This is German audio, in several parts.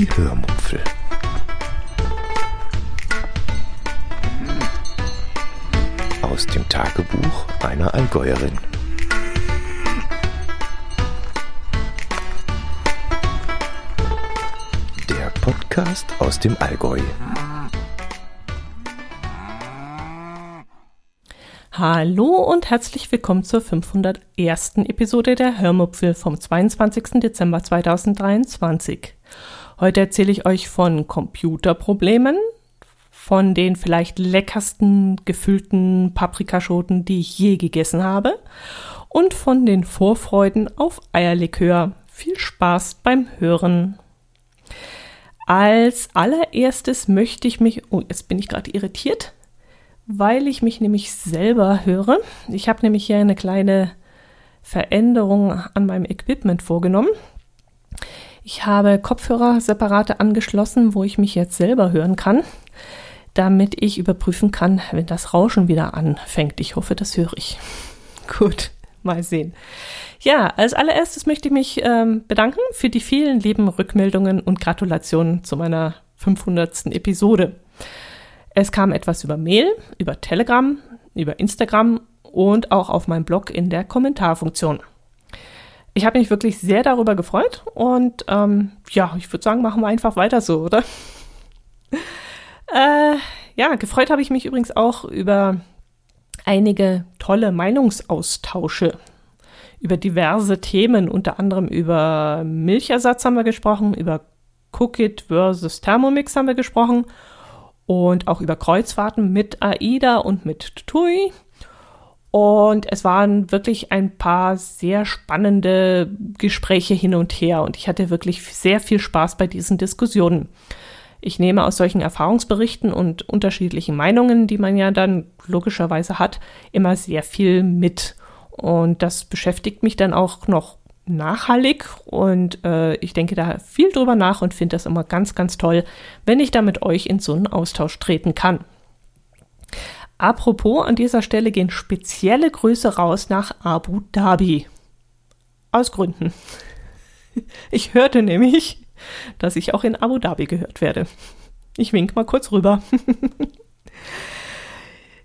Die Hörmupfel. Aus dem Tagebuch einer Allgäuerin. Der Podcast aus dem Allgäu. Hallo und herzlich willkommen zur 501. Episode der Hörmupfel vom 22. Dezember 2023. Heute erzähle ich euch von Computerproblemen, von den vielleicht leckersten gefüllten Paprikaschoten, die ich je gegessen habe und von den Vorfreuden auf Eierlikör. Viel Spaß beim Hören. Als allererstes möchte ich mich, oh, jetzt bin ich gerade irritiert, weil ich mich nämlich selber höre. Ich habe nämlich hier eine kleine Veränderung an meinem Equipment vorgenommen. Ich habe Kopfhörer separate angeschlossen, wo ich mich jetzt selber hören kann, damit ich überprüfen kann, wenn das Rauschen wieder anfängt. Ich hoffe, das höre ich. Gut, mal sehen. Ja, als allererstes möchte ich mich ähm, bedanken für die vielen lieben Rückmeldungen und Gratulationen zu meiner 500. Episode. Es kam etwas über Mail, über Telegram, über Instagram und auch auf meinem Blog in der Kommentarfunktion. Ich habe mich wirklich sehr darüber gefreut und ähm, ja, ich würde sagen, machen wir einfach weiter so, oder? äh, ja, gefreut habe ich mich übrigens auch über einige tolle Meinungsaustausche über diverse Themen, unter anderem über Milchersatz haben wir gesprochen, über Cookit versus Thermomix haben wir gesprochen und auch über Kreuzfahrten mit AIDA und mit TUI. Und es waren wirklich ein paar sehr spannende Gespräche hin und her und ich hatte wirklich sehr viel Spaß bei diesen Diskussionen. Ich nehme aus solchen Erfahrungsberichten und unterschiedlichen Meinungen, die man ja dann logischerweise hat, immer sehr viel mit. Und das beschäftigt mich dann auch noch nachhaltig und äh, ich denke da viel drüber nach und finde das immer ganz, ganz toll, wenn ich da mit euch in so einen Austausch treten kann. Apropos, an dieser Stelle gehen spezielle Grüße raus nach Abu Dhabi. Aus Gründen. Ich hörte nämlich, dass ich auch in Abu Dhabi gehört werde. Ich wink mal kurz rüber.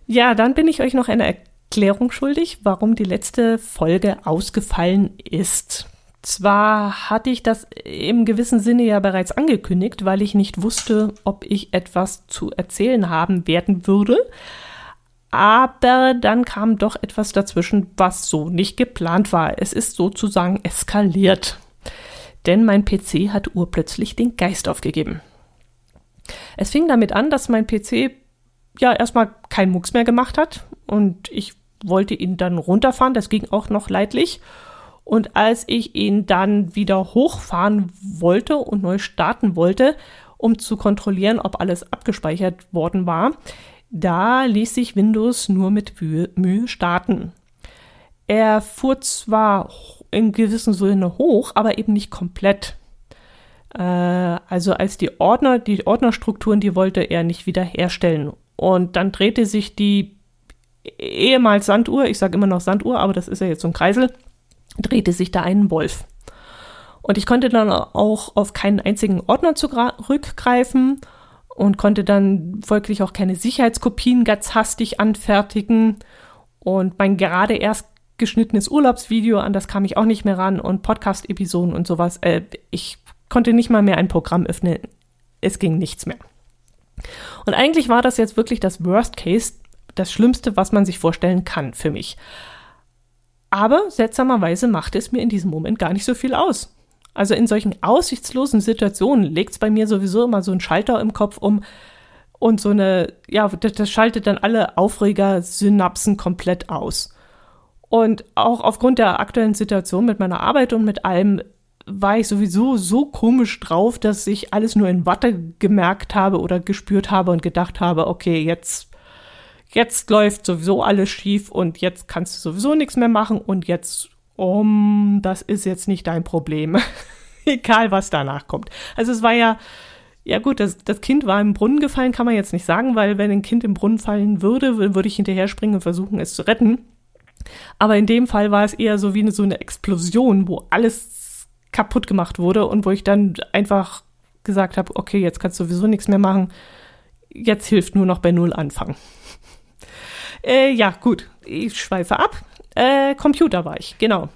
ja, dann bin ich euch noch eine Erklärung schuldig, warum die letzte Folge ausgefallen ist. Zwar hatte ich das im gewissen Sinne ja bereits angekündigt, weil ich nicht wusste, ob ich etwas zu erzählen haben werden würde, aber dann kam doch etwas dazwischen, was so nicht geplant war. Es ist sozusagen eskaliert. Denn mein PC hat urplötzlich den Geist aufgegeben. Es fing damit an, dass mein PC ja erstmal keinen Mucks mehr gemacht hat und ich wollte ihn dann runterfahren, das ging auch noch leidlich. Und als ich ihn dann wieder hochfahren wollte und neu starten wollte, um zu kontrollieren, ob alles abgespeichert worden war, da ließ sich Windows nur mit Mühe starten. Er fuhr zwar in gewissem Sinne hoch, aber eben nicht komplett. Äh, also als die Ordner, die Ordnerstrukturen, die wollte er nicht wiederherstellen. Und dann drehte sich die ehemals Sanduhr, ich sage immer noch Sanduhr, aber das ist ja jetzt so ein Kreisel, drehte sich da ein Wolf. Und ich konnte dann auch auf keinen einzigen Ordner zurückgreifen und konnte dann folglich auch keine Sicherheitskopien ganz hastig anfertigen. Und mein gerade erst geschnittenes Urlaubsvideo, an das kam ich auch nicht mehr ran und Podcast-Episoden und sowas. Äh, ich konnte nicht mal mehr ein Programm öffnen. Es ging nichts mehr. Und eigentlich war das jetzt wirklich das Worst Case, das Schlimmste, was man sich vorstellen kann für mich. Aber seltsamerweise macht es mir in diesem Moment gar nicht so viel aus. Also in solchen aussichtslosen Situationen legt es bei mir sowieso immer so einen Schalter im Kopf um und so eine, ja, das, das schaltet dann alle Aufreger-Synapsen komplett aus. Und auch aufgrund der aktuellen Situation mit meiner Arbeit und mit allem war ich sowieso so komisch drauf, dass ich alles nur in Watte gemerkt habe oder gespürt habe und gedacht habe, okay, jetzt jetzt läuft sowieso alles schief und jetzt kannst du sowieso nichts mehr machen und jetzt, um, das ist jetzt nicht dein Problem. Egal, was danach kommt. Also es war ja, ja gut, das, das Kind war im Brunnen gefallen, kann man jetzt nicht sagen, weil wenn ein Kind im Brunnen fallen würde, würde ich hinterher springen und versuchen, es zu retten. Aber in dem Fall war es eher so wie eine, so eine Explosion, wo alles kaputt gemacht wurde und wo ich dann einfach gesagt habe, okay, jetzt kannst du sowieso nichts mehr machen. Jetzt hilft nur noch bei Null anfangen. Äh, ja, gut, ich schweife ab. Äh, Computer war ich, genau.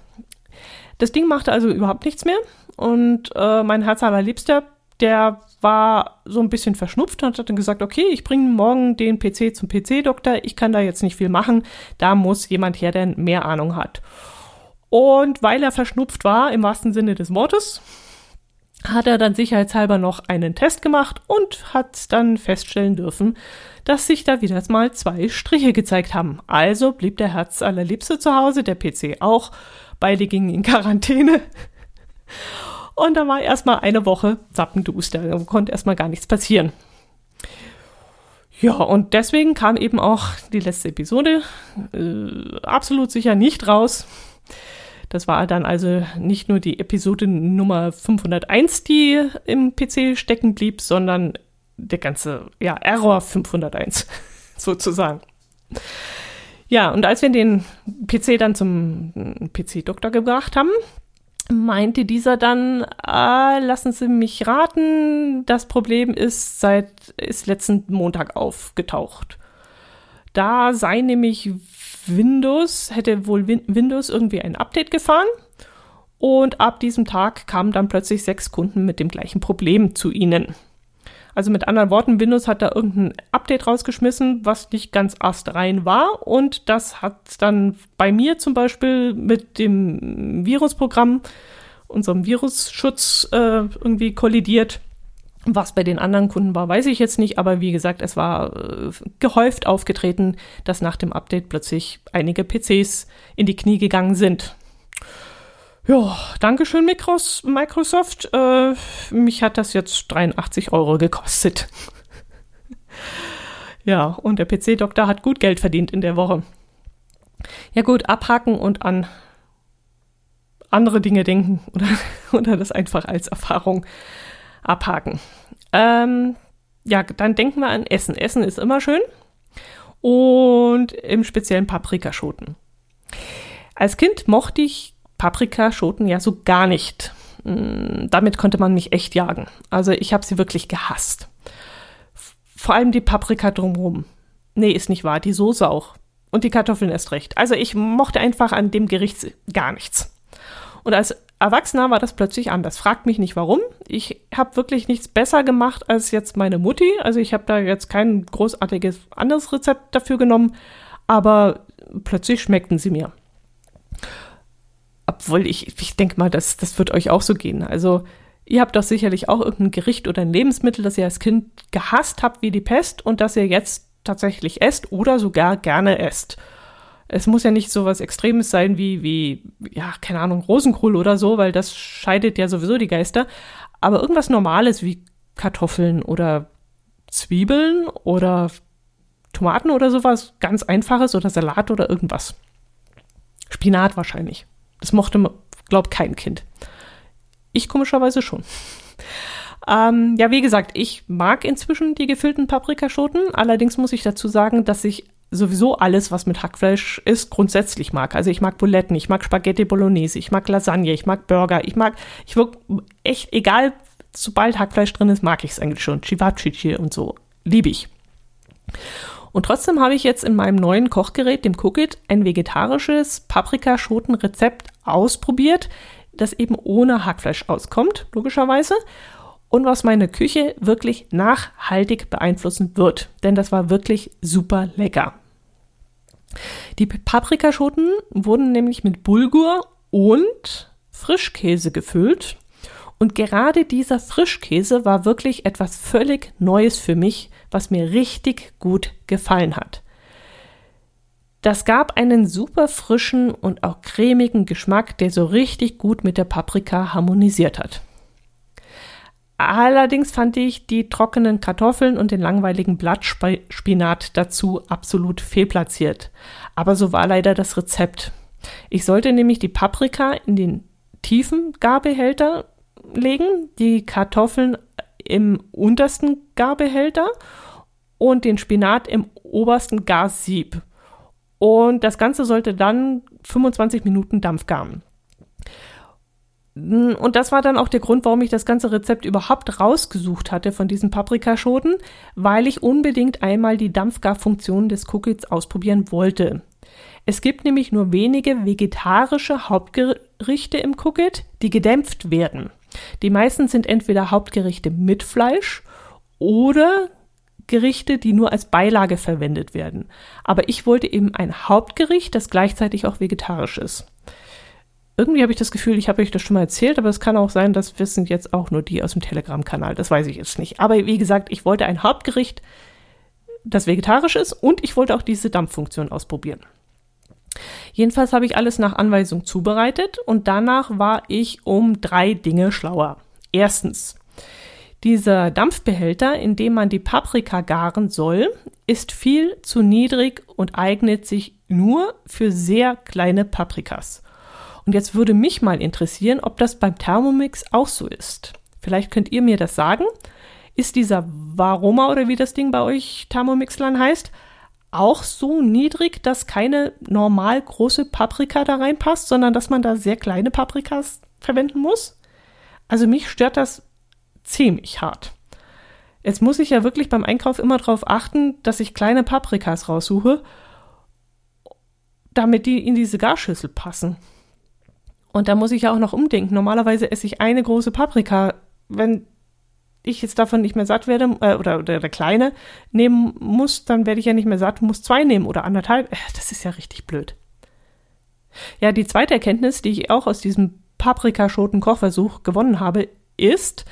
Das Ding machte also überhaupt nichts mehr. Und äh, mein Herz allerliebster, der war so ein bisschen verschnupft und hat dann gesagt, okay, ich bringe morgen den PC zum PC-Doktor, ich kann da jetzt nicht viel machen, da muss jemand her, der mehr Ahnung hat. Und weil er verschnupft war, im wahrsten Sinne des Wortes, hat er dann sicherheitshalber noch einen Test gemacht und hat dann feststellen dürfen, dass sich da wieder mal zwei Striche gezeigt haben. Also blieb der Herz allerliebste zu Hause, der PC auch. Beide gingen in Quarantäne. Und da war erstmal eine Woche zappenduster. Da konnte erstmal gar nichts passieren. Ja, und deswegen kam eben auch die letzte Episode äh, absolut sicher nicht raus. Das war dann also nicht nur die Episode Nummer 501, die im PC stecken blieb, sondern der ganze, ja, Error 501 sozusagen. Ja, und als wir den PC dann zum PC-Doktor gebracht haben, meinte dieser dann, ah, lassen Sie mich raten, das Problem ist seit ist letzten Montag aufgetaucht. Da sei nämlich Windows, hätte wohl Windows irgendwie ein Update gefahren und ab diesem Tag kamen dann plötzlich sechs Kunden mit dem gleichen Problem zu ihnen. Also mit anderen Worten, Windows hat da irgendein Update rausgeschmissen, was nicht ganz astrein war. Und das hat dann bei mir zum Beispiel mit dem Virusprogramm, unserem Virusschutz, äh, irgendwie kollidiert. Was bei den anderen Kunden war, weiß ich jetzt nicht, aber wie gesagt, es war äh, gehäuft aufgetreten, dass nach dem Update plötzlich einige PCs in die Knie gegangen sind. Ja, Dankeschön, Microsoft. Äh, mich hat das jetzt 83 Euro gekostet. ja, und der PC-Doktor hat gut Geld verdient in der Woche. Ja gut, abhaken und an andere Dinge denken oder, oder das einfach als Erfahrung abhaken. Ähm, ja, dann denken wir an Essen. Essen ist immer schön und im speziellen Paprikaschoten. Als Kind mochte ich Paprikaschoten ja so gar nicht. Mm, damit konnte man mich echt jagen. Also ich habe sie wirklich gehasst. Vor allem die Paprika drumherum. Nee, ist nicht wahr. Die Soße auch. Und die Kartoffeln erst recht. Also ich mochte einfach an dem Gericht gar nichts. Und als Erwachsener war das plötzlich anders. Fragt mich nicht warum. Ich habe wirklich nichts besser gemacht als jetzt meine Mutti. Also ich habe da jetzt kein großartiges anderes Rezept dafür genommen. Aber plötzlich schmeckten sie mir obwohl ich, ich denke mal, das, das wird euch auch so gehen. Also ihr habt doch sicherlich auch irgendein Gericht oder ein Lebensmittel, das ihr als Kind gehasst habt wie die Pest und das ihr jetzt tatsächlich esst oder sogar gerne esst. Es muss ja nicht so was Extremes sein wie, wie, ja, keine Ahnung, Rosenkohl oder so, weil das scheidet ja sowieso die Geister. Aber irgendwas Normales wie Kartoffeln oder Zwiebeln oder Tomaten oder sowas, ganz einfaches oder Salat oder irgendwas. Spinat wahrscheinlich. Das mochte, glaubt kein Kind. Ich komischerweise schon. Ähm, ja, wie gesagt, ich mag inzwischen die gefüllten Paprikaschoten. Allerdings muss ich dazu sagen, dass ich sowieso alles, was mit Hackfleisch ist, grundsätzlich mag. Also ich mag Buletten, ich mag Spaghetti Bolognese, ich mag Lasagne, ich mag Burger, ich mag, ich wirk echt, egal, sobald Hackfleisch drin ist, mag ich es eigentlich schon. Chivapchichi und so. Liebe ich. Und trotzdem habe ich jetzt in meinem neuen Kochgerät, dem Cookit, ein vegetarisches Paprikaschotenrezept ausprobiert, das eben ohne Hackfleisch auskommt, logischerweise. Und was meine Küche wirklich nachhaltig beeinflussen wird. Denn das war wirklich super lecker. Die Paprikaschoten wurden nämlich mit Bulgur und Frischkäse gefüllt. Und gerade dieser Frischkäse war wirklich etwas völlig Neues für mich, was mir richtig gut gefallen hat. Das gab einen super frischen und auch cremigen Geschmack, der so richtig gut mit der Paprika harmonisiert hat. Allerdings fand ich die trockenen Kartoffeln und den langweiligen Blattspinat dazu absolut fehlplatziert. Aber so war leider das Rezept. Ich sollte nämlich die Paprika in den tiefen Garbehälter legen, die Kartoffeln im untersten Garbehälter und den Spinat im obersten Gassieb. Und das Ganze sollte dann 25 Minuten Dampf garen. Und das war dann auch der Grund, warum ich das ganze Rezept überhaupt rausgesucht hatte von diesen Paprikaschoten, weil ich unbedingt einmal die Dampfgarfunktion des Cookies ausprobieren wollte. Es gibt nämlich nur wenige vegetarische Hauptgerichte im Cookit, die gedämpft werden. Die meisten sind entweder Hauptgerichte mit Fleisch oder Gerichte, die nur als Beilage verwendet werden. Aber ich wollte eben ein Hauptgericht, das gleichzeitig auch vegetarisch ist. Irgendwie habe ich das Gefühl, ich habe euch das schon mal erzählt, aber es kann auch sein, das wissen jetzt auch nur die aus dem Telegram-Kanal. Das weiß ich jetzt nicht. Aber wie gesagt, ich wollte ein Hauptgericht, das vegetarisch ist und ich wollte auch diese Dampffunktion ausprobieren. Jedenfalls habe ich alles nach Anweisung zubereitet und danach war ich um drei Dinge schlauer. Erstens, dieser Dampfbehälter, in dem man die Paprika garen soll, ist viel zu niedrig und eignet sich nur für sehr kleine Paprikas. Und jetzt würde mich mal interessieren, ob das beim Thermomix auch so ist. Vielleicht könnt ihr mir das sagen. Ist dieser Varoma oder wie das Ding bei euch Thermomixlern heißt, auch so niedrig, dass keine normal große Paprika da reinpasst, sondern dass man da sehr kleine Paprikas verwenden muss? Also mich stört das ziemlich hart. Jetzt muss ich ja wirklich beim Einkauf immer darauf achten, dass ich kleine Paprikas raussuche, damit die in diese Garschüssel passen. Und da muss ich ja auch noch umdenken. Normalerweise esse ich eine große Paprika. Wenn ich jetzt davon nicht mehr satt werde äh, oder, oder der kleine nehmen muss, dann werde ich ja nicht mehr satt, muss zwei nehmen oder anderthalb. Äh, das ist ja richtig blöd. Ja, die zweite Erkenntnis, die ich auch aus diesem Paprikaschoten-Kochversuch gewonnen habe, ist,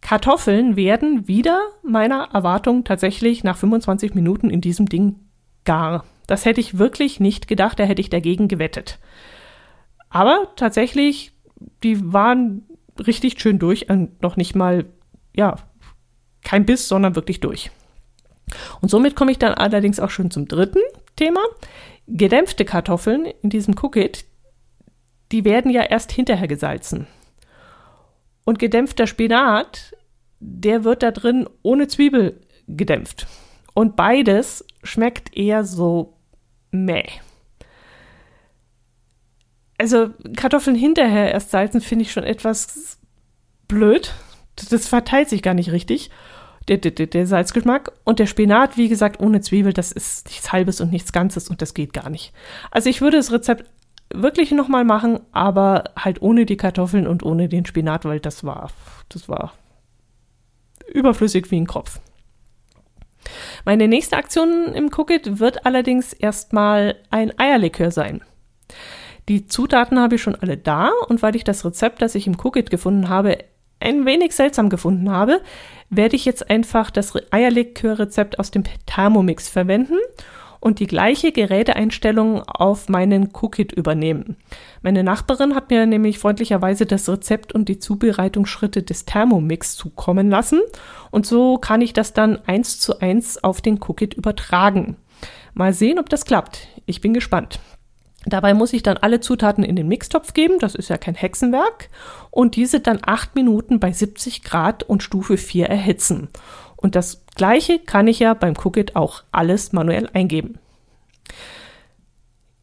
Kartoffeln werden wieder meiner Erwartung tatsächlich nach 25 Minuten in diesem Ding gar. Das hätte ich wirklich nicht gedacht, da hätte ich dagegen gewettet. Aber tatsächlich, die waren richtig schön durch und noch nicht mal, ja, kein Biss, sondern wirklich durch. Und somit komme ich dann allerdings auch schon zum dritten Thema. Gedämpfte Kartoffeln in diesem Cookit, die werden ja erst hinterher gesalzen. Und gedämpfter Spinat, der wird da drin ohne Zwiebel gedämpft. Und beides schmeckt eher so meh. Also Kartoffeln hinterher erst salzen finde ich schon etwas blöd. Das verteilt sich gar nicht richtig. Der, der, der, Salzgeschmack und der Spinat, wie gesagt, ohne Zwiebel, das ist nichts Halbes und nichts Ganzes und das geht gar nicht. Also ich würde das Rezept wirklich nochmal machen, aber halt ohne die Kartoffeln und ohne den Spinat, weil das war, das war überflüssig wie ein Kropf. Meine nächste Aktion im Cookit wird allerdings erstmal ein Eierlikör sein. Die Zutaten habe ich schon alle da und weil ich das Rezept, das ich im Cookit gefunden habe, ein wenig seltsam gefunden habe, werde ich jetzt einfach das Eierlikör-Rezept aus dem Thermomix verwenden und die gleiche Geräteeinstellung auf meinen Cookit übernehmen. Meine Nachbarin hat mir nämlich freundlicherweise das Rezept und die Zubereitungsschritte des Thermomix zukommen lassen und so kann ich das dann eins zu eins auf den Cookit übertragen. Mal sehen, ob das klappt. Ich bin gespannt. Dabei muss ich dann alle Zutaten in den Mixtopf geben, das ist ja kein Hexenwerk, und diese dann acht Minuten bei 70 Grad und Stufe 4 erhitzen. Und das gleiche kann ich ja beim Cookit auch alles manuell eingeben.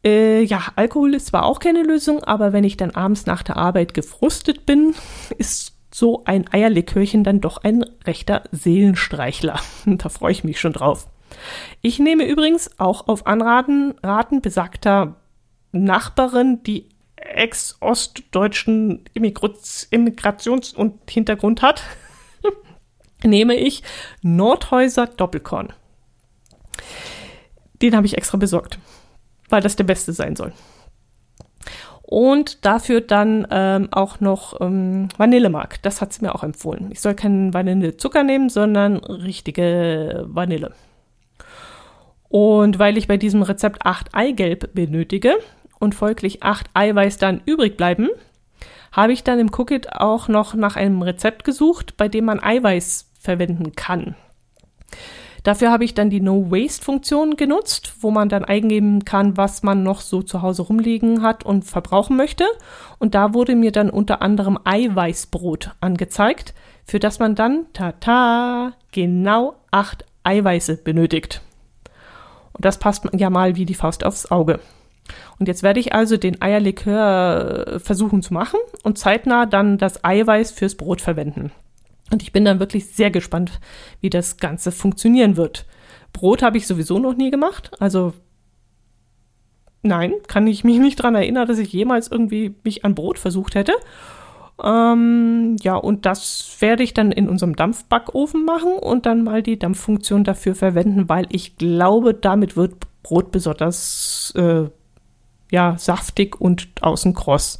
Äh, ja, Alkohol ist zwar auch keine Lösung, aber wenn ich dann abends nach der Arbeit gefrustet bin, ist so ein Eierlikörchen dann doch ein rechter Seelenstreichler. da freue ich mich schon drauf. Ich nehme übrigens auch auf Anraten Raten besagter Nachbarin, die ex-ostdeutschen Immigrations- und Hintergrund hat, nehme ich Nordhäuser Doppelkorn. Den habe ich extra besorgt, weil das der beste sein soll. Und dafür dann ähm, auch noch ähm, Vanillemark. Das hat sie mir auch empfohlen. Ich soll keinen Vanillezucker nehmen, sondern richtige Vanille. Und weil ich bei diesem Rezept 8 Eigelb benötige und folglich 8 Eiweiß dann übrig bleiben, habe ich dann im Cookit auch noch nach einem Rezept gesucht, bei dem man Eiweiß verwenden kann. Dafür habe ich dann die No-Waste-Funktion genutzt, wo man dann eingeben kann, was man noch so zu Hause rumliegen hat und verbrauchen möchte. Und da wurde mir dann unter anderem Eiweißbrot angezeigt, für das man dann, tata, genau acht Eiweiße benötigt. Und das passt ja mal wie die Faust aufs Auge. Und jetzt werde ich also den Eierlikör äh, versuchen zu machen und zeitnah dann das Eiweiß fürs Brot verwenden. Und ich bin dann wirklich sehr gespannt, wie das Ganze funktionieren wird. Brot habe ich sowieso noch nie gemacht. Also nein, kann ich mich nicht daran erinnern, dass ich jemals irgendwie mich an Brot versucht hätte. Ähm, ja, und das werde ich dann in unserem Dampfbackofen machen und dann mal die Dampffunktion dafür verwenden, weil ich glaube, damit wird Brot besonders äh, ja, saftig und außen kross.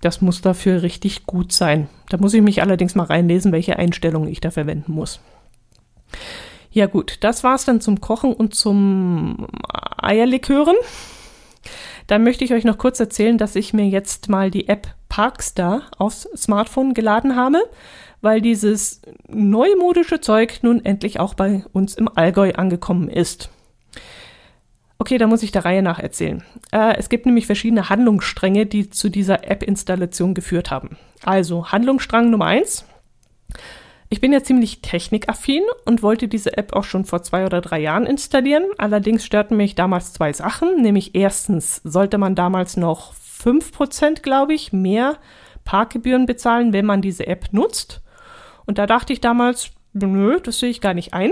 Das muss dafür richtig gut sein. Da muss ich mich allerdings mal reinlesen, welche Einstellungen ich da verwenden muss. Ja gut, das war's dann zum Kochen und zum Eierlikören. Dann möchte ich euch noch kurz erzählen, dass ich mir jetzt mal die App Parkstar aufs Smartphone geladen habe, weil dieses neumodische Zeug nun endlich auch bei uns im Allgäu angekommen ist. Okay, da muss ich der Reihe nach erzählen. Äh, es gibt nämlich verschiedene Handlungsstränge, die zu dieser App-Installation geführt haben. Also Handlungsstrang Nummer eins. Ich bin ja ziemlich technikaffin und wollte diese App auch schon vor zwei oder drei Jahren installieren. Allerdings störten mich damals zwei Sachen. Nämlich erstens sollte man damals noch 5%, glaube ich, mehr Parkgebühren bezahlen, wenn man diese App nutzt. Und da dachte ich damals, nö, das sehe ich gar nicht ein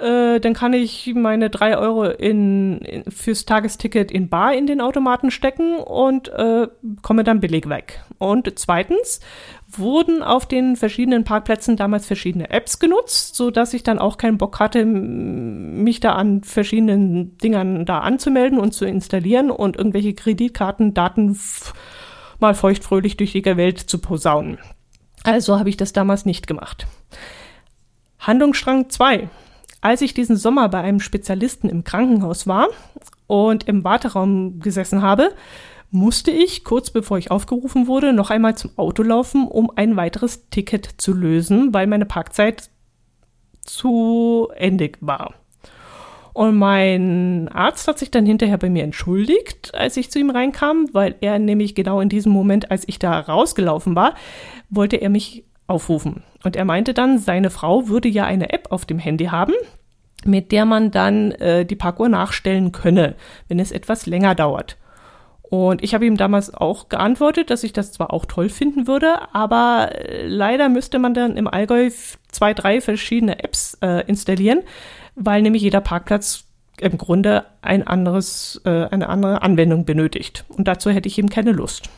äh, dann kann ich meine drei Euro in, in, fürs Tagesticket in Bar in den Automaten stecken und äh, komme dann billig weg. Und zweitens wurden auf den verschiedenen Parkplätzen damals verschiedene Apps genutzt, so dass ich dann auch keinen Bock hatte, mich da an verschiedenen Dingern da anzumelden und zu installieren und irgendwelche Kreditkartendaten mal feuchtfröhlich durch die Welt zu posaunen. Also habe ich das damals nicht gemacht. Handlungsstrang 2. Als ich diesen Sommer bei einem Spezialisten im Krankenhaus war und im Warteraum gesessen habe, musste ich, kurz bevor ich aufgerufen wurde, noch einmal zum Auto laufen, um ein weiteres Ticket zu lösen, weil meine Parkzeit zu Ende war. Und mein Arzt hat sich dann hinterher bei mir entschuldigt, als ich zu ihm reinkam, weil er nämlich genau in diesem Moment, als ich da rausgelaufen war, wollte er mich aufrufen. Und er meinte dann, seine Frau würde ja eine App auf dem Handy haben, mit der man dann äh, die Parkuhr nachstellen könne, wenn es etwas länger dauert. Und ich habe ihm damals auch geantwortet, dass ich das zwar auch toll finden würde, aber äh, leider müsste man dann im Allgäu zwei, drei verschiedene Apps äh, installieren, weil nämlich jeder Parkplatz im Grunde ein anderes, äh, eine andere Anwendung benötigt. Und dazu hätte ich eben keine Lust.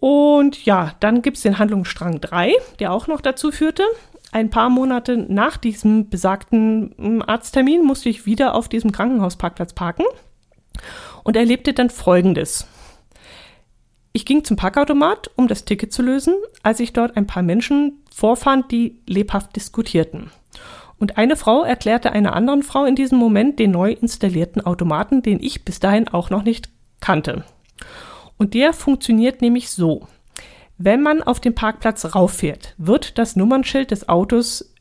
Und ja, dann gibt's den Handlungsstrang 3, der auch noch dazu führte. Ein paar Monate nach diesem besagten hm, Arzttermin musste ich wieder auf diesem Krankenhausparkplatz parken und erlebte dann Folgendes. Ich ging zum Parkautomat, um das Ticket zu lösen, als ich dort ein paar Menschen vorfand, die lebhaft diskutierten. Und eine Frau erklärte einer anderen Frau in diesem Moment den neu installierten Automaten, den ich bis dahin auch noch nicht kannte. Und der funktioniert nämlich so. Wenn man auf den Parkplatz rauffährt, wird das Nummernschild des Autos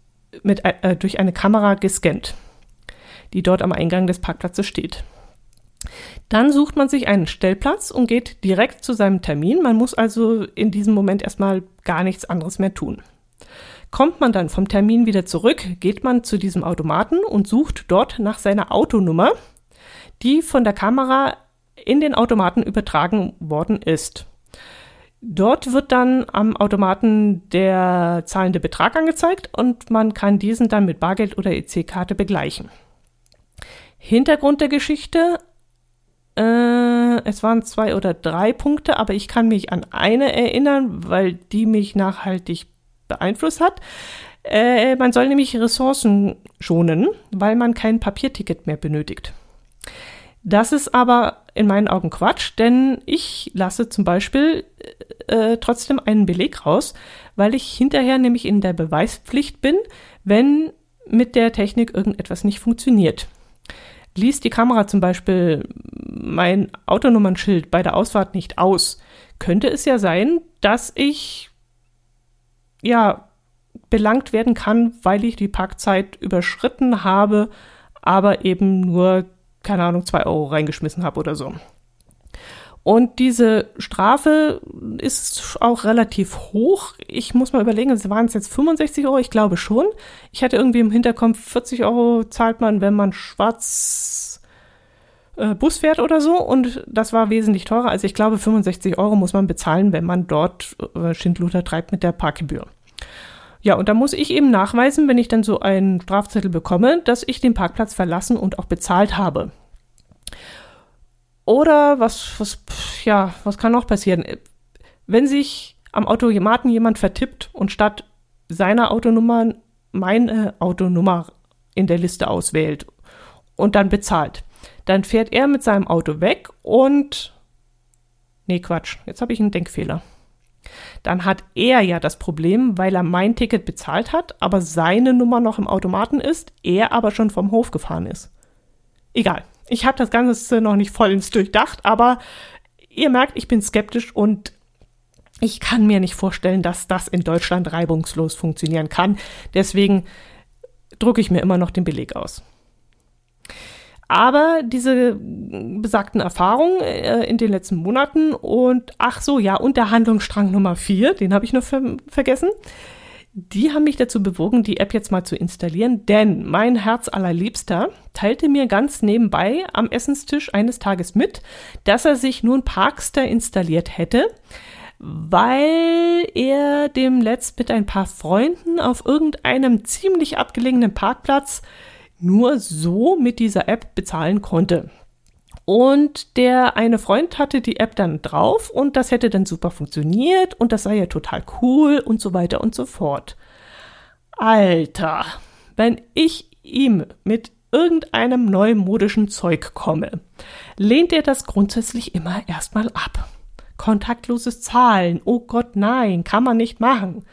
mit, äh, durch eine Kamera gescannt, die dort am Eingang des Parkplatzes steht. Dann sucht man sich einen Stellplatz und geht direkt zu seinem Termin. Man muss also in diesem Moment erstmal gar nichts anderes mehr tun. Kommt man dann vom Termin wieder zurück, geht man zu diesem Automaten und sucht dort nach seiner Autonummer, die von der Kamera in den Automaten übertragen worden ist. Dort wird dann am Automaten der zahlende Betrag angezeigt und man kann diesen dann mit Bargeld oder EC-Karte begleichen. Hintergrund der Geschichte, äh, es waren zwei oder drei Punkte, aber ich kann mich an eine erinnern, weil die mich nachhaltig beeinflusst hat. Äh, man soll nämlich Ressourcen schonen, weil man kein Papierticket mehr benötigt. Das ist aber in meinen Augen Quatsch, denn ich lasse zum Beispiel äh, trotzdem einen Beleg raus, weil ich hinterher nämlich in der Beweispflicht bin, wenn mit der Technik irgendetwas nicht funktioniert. Liest die Kamera zum Beispiel mein Autonummernschild bei der Ausfahrt nicht aus, könnte es ja sein, dass ich ja belangt werden kann, weil ich die Parkzeit überschritten habe, aber eben nur keine Ahnung, zwei Euro reingeschmissen habe oder so. Und diese Strafe ist auch relativ hoch. Ich muss mal überlegen, waren es jetzt 65 Euro? Ich glaube schon. Ich hatte irgendwie im Hinterkopf, 40 Euro zahlt man, wenn man schwarz äh, Bus fährt oder so. Und das war wesentlich teurer. Also ich glaube, 65 Euro muss man bezahlen, wenn man dort äh, Schindluder treibt mit der Parkgebühr. Ja, und da muss ich eben nachweisen, wenn ich dann so einen Strafzettel bekomme, dass ich den Parkplatz verlassen und auch bezahlt habe. Oder was, was, ja, was kann noch passieren? Wenn sich am Automaten jemand vertippt und statt seiner Autonummer meine Autonummer in der Liste auswählt und dann bezahlt, dann fährt er mit seinem Auto weg und nee, Quatsch, jetzt habe ich einen Denkfehler. Dann hat er ja das Problem, weil er mein Ticket bezahlt hat, aber seine Nummer noch im Automaten ist, er aber schon vom Hof gefahren ist. Egal, ich habe das Ganze noch nicht vollends durchdacht, aber ihr merkt, ich bin skeptisch und ich kann mir nicht vorstellen, dass das in Deutschland reibungslos funktionieren kann. Deswegen drucke ich mir immer noch den Beleg aus. Aber diese besagten Erfahrungen äh, in den letzten Monaten und ach so, ja, und der Handlungsstrang Nummer vier, den habe ich noch ver vergessen die haben mich dazu bewogen, die App jetzt mal zu installieren, denn mein Herz allerliebster teilte mir ganz nebenbei am Essenstisch eines Tages mit, dass er sich nun Parkster installiert hätte, weil er dem letzt mit ein paar Freunden auf irgendeinem ziemlich abgelegenen Parkplatz nur so mit dieser App bezahlen konnte. Und der eine Freund hatte die App dann drauf und das hätte dann super funktioniert und das sei ja total cool und so weiter und so fort. Alter, wenn ich ihm mit irgendeinem neumodischen Zeug komme, lehnt er das grundsätzlich immer erstmal ab. Kontaktloses Zahlen, oh Gott, nein, kann man nicht machen.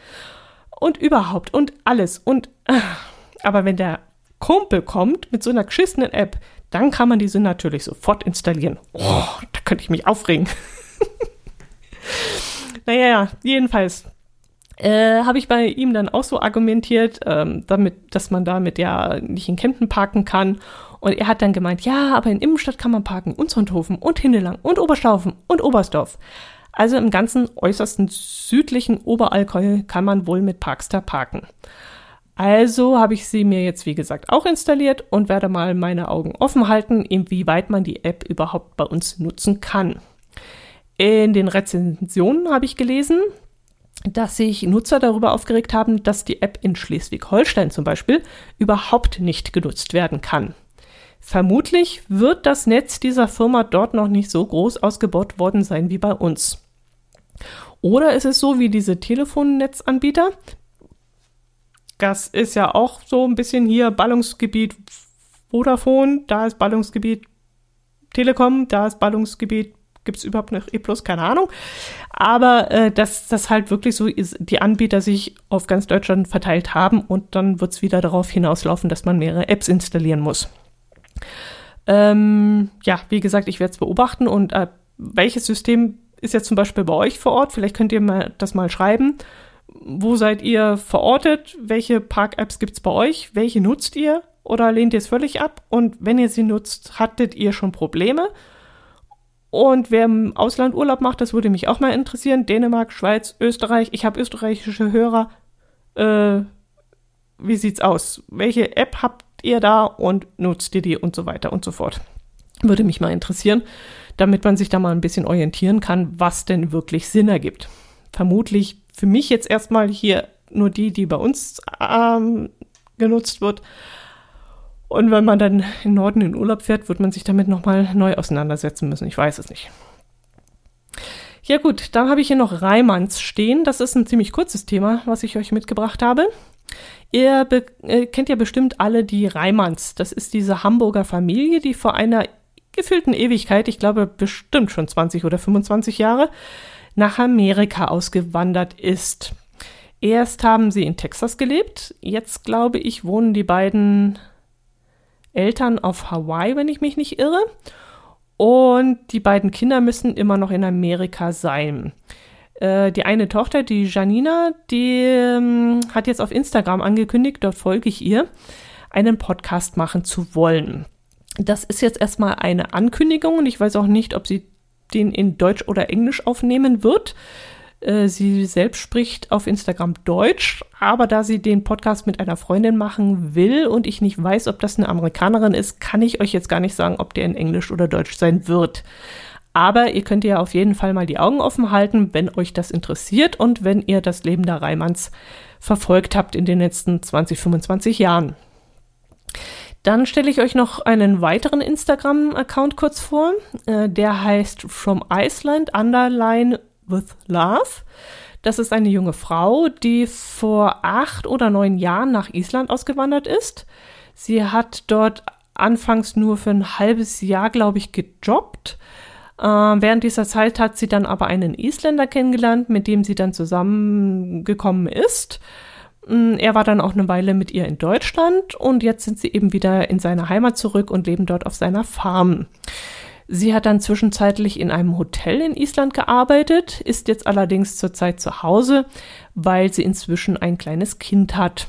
Und überhaupt und alles und aber wenn der Kumpel kommt mit so einer geschissenen App, dann kann man diese natürlich sofort installieren. Oh, da könnte ich mich aufregen. naja, jedenfalls äh, habe ich bei ihm dann auch so argumentiert, ähm, damit, dass man damit ja nicht in Kempten parken kann. Und er hat dann gemeint, ja, aber in Innenstadt kann man parken und Sonthofen und Hindelang und Oberstaufen und Oberstdorf. Also im ganzen äußersten südlichen Oberallgäu kann man wohl mit Parkstar parken. Also habe ich sie mir jetzt, wie gesagt, auch installiert und werde mal meine Augen offen halten, inwieweit man die App überhaupt bei uns nutzen kann. In den Rezensionen habe ich gelesen, dass sich Nutzer darüber aufgeregt haben, dass die App in Schleswig-Holstein zum Beispiel überhaupt nicht genutzt werden kann. Vermutlich wird das Netz dieser Firma dort noch nicht so groß ausgebaut worden sein wie bei uns. Oder ist es so wie diese Telefonnetzanbieter, das ist ja auch so ein bisschen hier Ballungsgebiet Vodafone, da ist Ballungsgebiet Telekom, da ist Ballungsgebiet, gibt es überhaupt noch E+, keine Ahnung. Aber äh, dass das halt wirklich so ist, die Anbieter sich auf ganz Deutschland verteilt haben und dann wird es wieder darauf hinauslaufen, dass man mehrere Apps installieren muss. Ähm, ja, wie gesagt, ich werde es beobachten und äh, welches System ist jetzt zum Beispiel bei euch vor Ort? Vielleicht könnt ihr mal das mal schreiben wo seid ihr verortet? Welche Park-Apps gibt es bei euch? Welche nutzt ihr? Oder lehnt ihr es völlig ab? Und wenn ihr sie nutzt, hattet ihr schon Probleme? Und wer im Ausland Urlaub macht, das würde mich auch mal interessieren. Dänemark, Schweiz, Österreich. Ich habe österreichische Hörer. Äh, wie sieht's aus? Welche App habt ihr da und nutzt ihr die und so weiter und so fort? Würde mich mal interessieren, damit man sich da mal ein bisschen orientieren kann, was denn wirklich Sinn ergibt. Vermutlich für mich jetzt erstmal hier nur die, die bei uns ähm, genutzt wird. Und wenn man dann im Norden in Urlaub fährt, wird man sich damit nochmal neu auseinandersetzen müssen. Ich weiß es nicht. Ja gut, dann habe ich hier noch Reimanns stehen. Das ist ein ziemlich kurzes Thema, was ich euch mitgebracht habe. Ihr äh, kennt ja bestimmt alle die Reimanns. Das ist diese Hamburger Familie, die vor einer gefühlten Ewigkeit, ich glaube bestimmt schon 20 oder 25 Jahre, nach Amerika ausgewandert ist. Erst haben sie in Texas gelebt, jetzt glaube ich, wohnen die beiden Eltern auf Hawaii, wenn ich mich nicht irre. Und die beiden Kinder müssen immer noch in Amerika sein. Äh, die eine Tochter, die Janina, die ähm, hat jetzt auf Instagram angekündigt, dort folge ich ihr, einen Podcast machen zu wollen. Das ist jetzt erstmal eine Ankündigung und ich weiß auch nicht, ob sie den in Deutsch oder Englisch aufnehmen wird. Äh, sie selbst spricht auf Instagram Deutsch, aber da sie den Podcast mit einer Freundin machen will und ich nicht weiß, ob das eine Amerikanerin ist, kann ich euch jetzt gar nicht sagen, ob der in Englisch oder Deutsch sein wird. Aber ihr könnt ja auf jeden Fall mal die Augen offen halten, wenn euch das interessiert und wenn ihr das Leben der Reimanns verfolgt habt in den letzten 20, 25 Jahren. Dann stelle ich euch noch einen weiteren Instagram-Account kurz vor. Äh, der heißt From Iceland Underline with Love. Das ist eine junge Frau, die vor acht oder neun Jahren nach Island ausgewandert ist. Sie hat dort anfangs nur für ein halbes Jahr, glaube ich, gejobbt. Äh, während dieser Zeit hat sie dann aber einen Isländer kennengelernt, mit dem sie dann zusammengekommen ist. Mm, er war dann auch eine Weile mit ihr in Deutschland und jetzt sind sie eben wieder in seiner Heimat zurück und leben dort auf seiner Farm. Sie hat dann zwischenzeitlich in einem Hotel in Island gearbeitet, ist jetzt allerdings zurzeit zu Hause, weil sie inzwischen ein kleines Kind hat.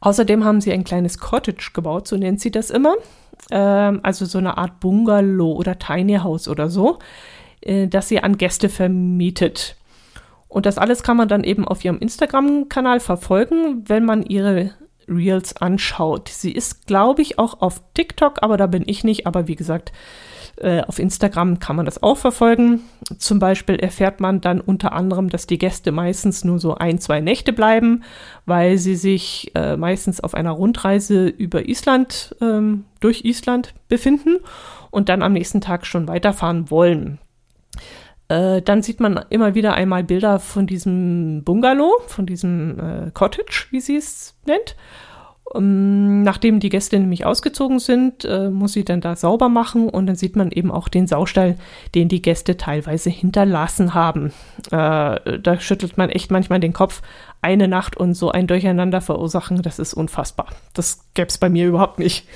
Außerdem haben sie ein kleines Cottage gebaut, so nennt sie das immer. Ähm, also so eine Art Bungalow oder Tiny House oder so, äh, das sie an Gäste vermietet. Und das alles kann man dann eben auf ihrem Instagram-Kanal verfolgen, wenn man ihre Reels anschaut. Sie ist, glaube ich, auch auf TikTok, aber da bin ich nicht. Aber wie gesagt, äh, auf Instagram kann man das auch verfolgen. Zum Beispiel erfährt man dann unter anderem, dass die Gäste meistens nur so ein, zwei Nächte bleiben, weil sie sich äh, meistens auf einer Rundreise über Island, ähm, durch Island befinden und dann am nächsten Tag schon weiterfahren wollen. Äh, dann sieht man immer wieder einmal Bilder von diesem Bungalow, von diesem äh, Cottage, wie sie es nennt. Um, ähm, nachdem die Gäste nämlich ausgezogen sind, äh, muss sie dann da sauber machen und dann sieht man eben auch den Saustall, den die Gäste teilweise hinterlassen haben. Äh, da schüttelt man echt manchmal den Kopf. Eine Nacht und so ein Durcheinander verursachen, das ist unfassbar. Das gäbe es bei mir überhaupt nicht.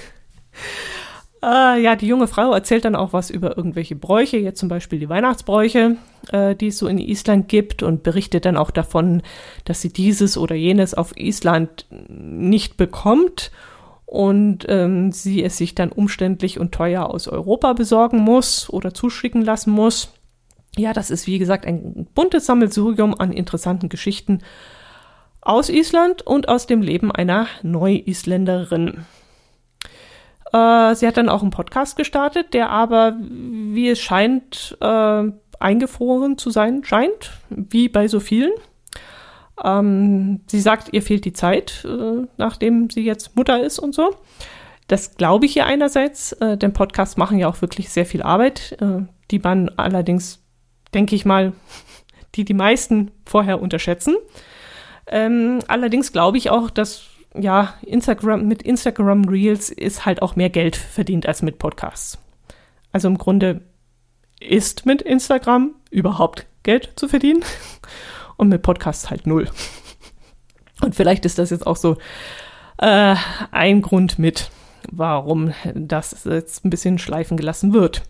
Äh, ja, die junge Frau erzählt dann auch was über irgendwelche Bräuche, jetzt zum Beispiel die Weihnachtsbräuche, äh, die es so in Island gibt und berichtet dann auch davon, dass sie dieses oder jenes auf Island nicht bekommt und ähm, sie es sich dann umständlich und teuer aus Europa besorgen muss oder zuschicken lassen muss. Ja, das ist wie gesagt ein buntes Sammelsurium an interessanten Geschichten aus Island und aus dem Leben einer Neu-Isländerin. Äh, sie hat dann auch einen Podcast gestartet, der aber, wie es scheint, äh, eingefroren zu sein scheint, wie bei so vielen. Ähm, sie sagt, ihr fehlt die Zeit, äh, nachdem sie jetzt Mutter ist und so. Das glaube ich ihr einerseits, äh, denn Podcasts machen ja auch wirklich sehr viel Arbeit, äh, die man allerdings, denke ich mal, die die meisten vorher unterschätzen. Ähm, allerdings glaube ich auch, dass ja, Instagram, mit Instagram Reels ist halt auch mehr Geld verdient als mit Podcasts. Also im Grunde ist mit Instagram überhaupt Geld zu verdienen und mit Podcasts halt null. Und vielleicht ist das jetzt auch so äh, ein Grund mit, warum das jetzt ein bisschen schleifen gelassen wird.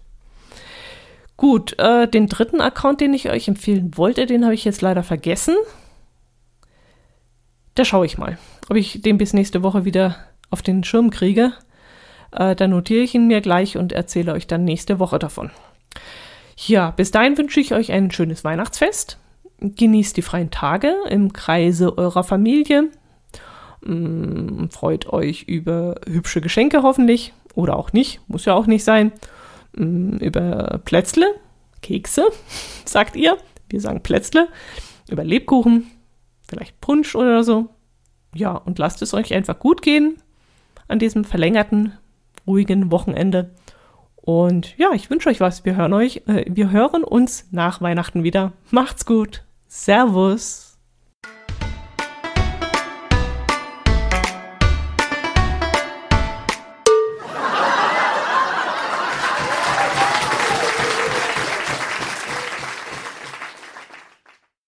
Gut, äh, den dritten Account, den ich euch empfehlen wollte, den habe ich jetzt leider vergessen. Da schaue ich mal, ob ich den bis nächste Woche wieder auf den Schirm kriege. Äh, dann notiere ich ihn mir gleich und erzähle euch dann nächste Woche davon. Ja, bis dahin wünsche ich euch ein schönes Weihnachtsfest. Genießt die freien Tage im Kreise eurer Familie. Mm, freut euch über hübsche Geschenke hoffentlich. Oder auch nicht, muss ja auch nicht sein. Mm, über Plätzle, Kekse, sagt ihr. Wir sagen Plätzle. Über Lebkuchen, vielleicht Punsch oder so. Ja, und lasst es euch einfach gut gehen an diesem verlängerten, ruhigen Wochenende. Und ja, ich wünsche euch was. Wir hören euch, äh, wir hören uns nach Weihnachten wieder. Macht's gut. Servus.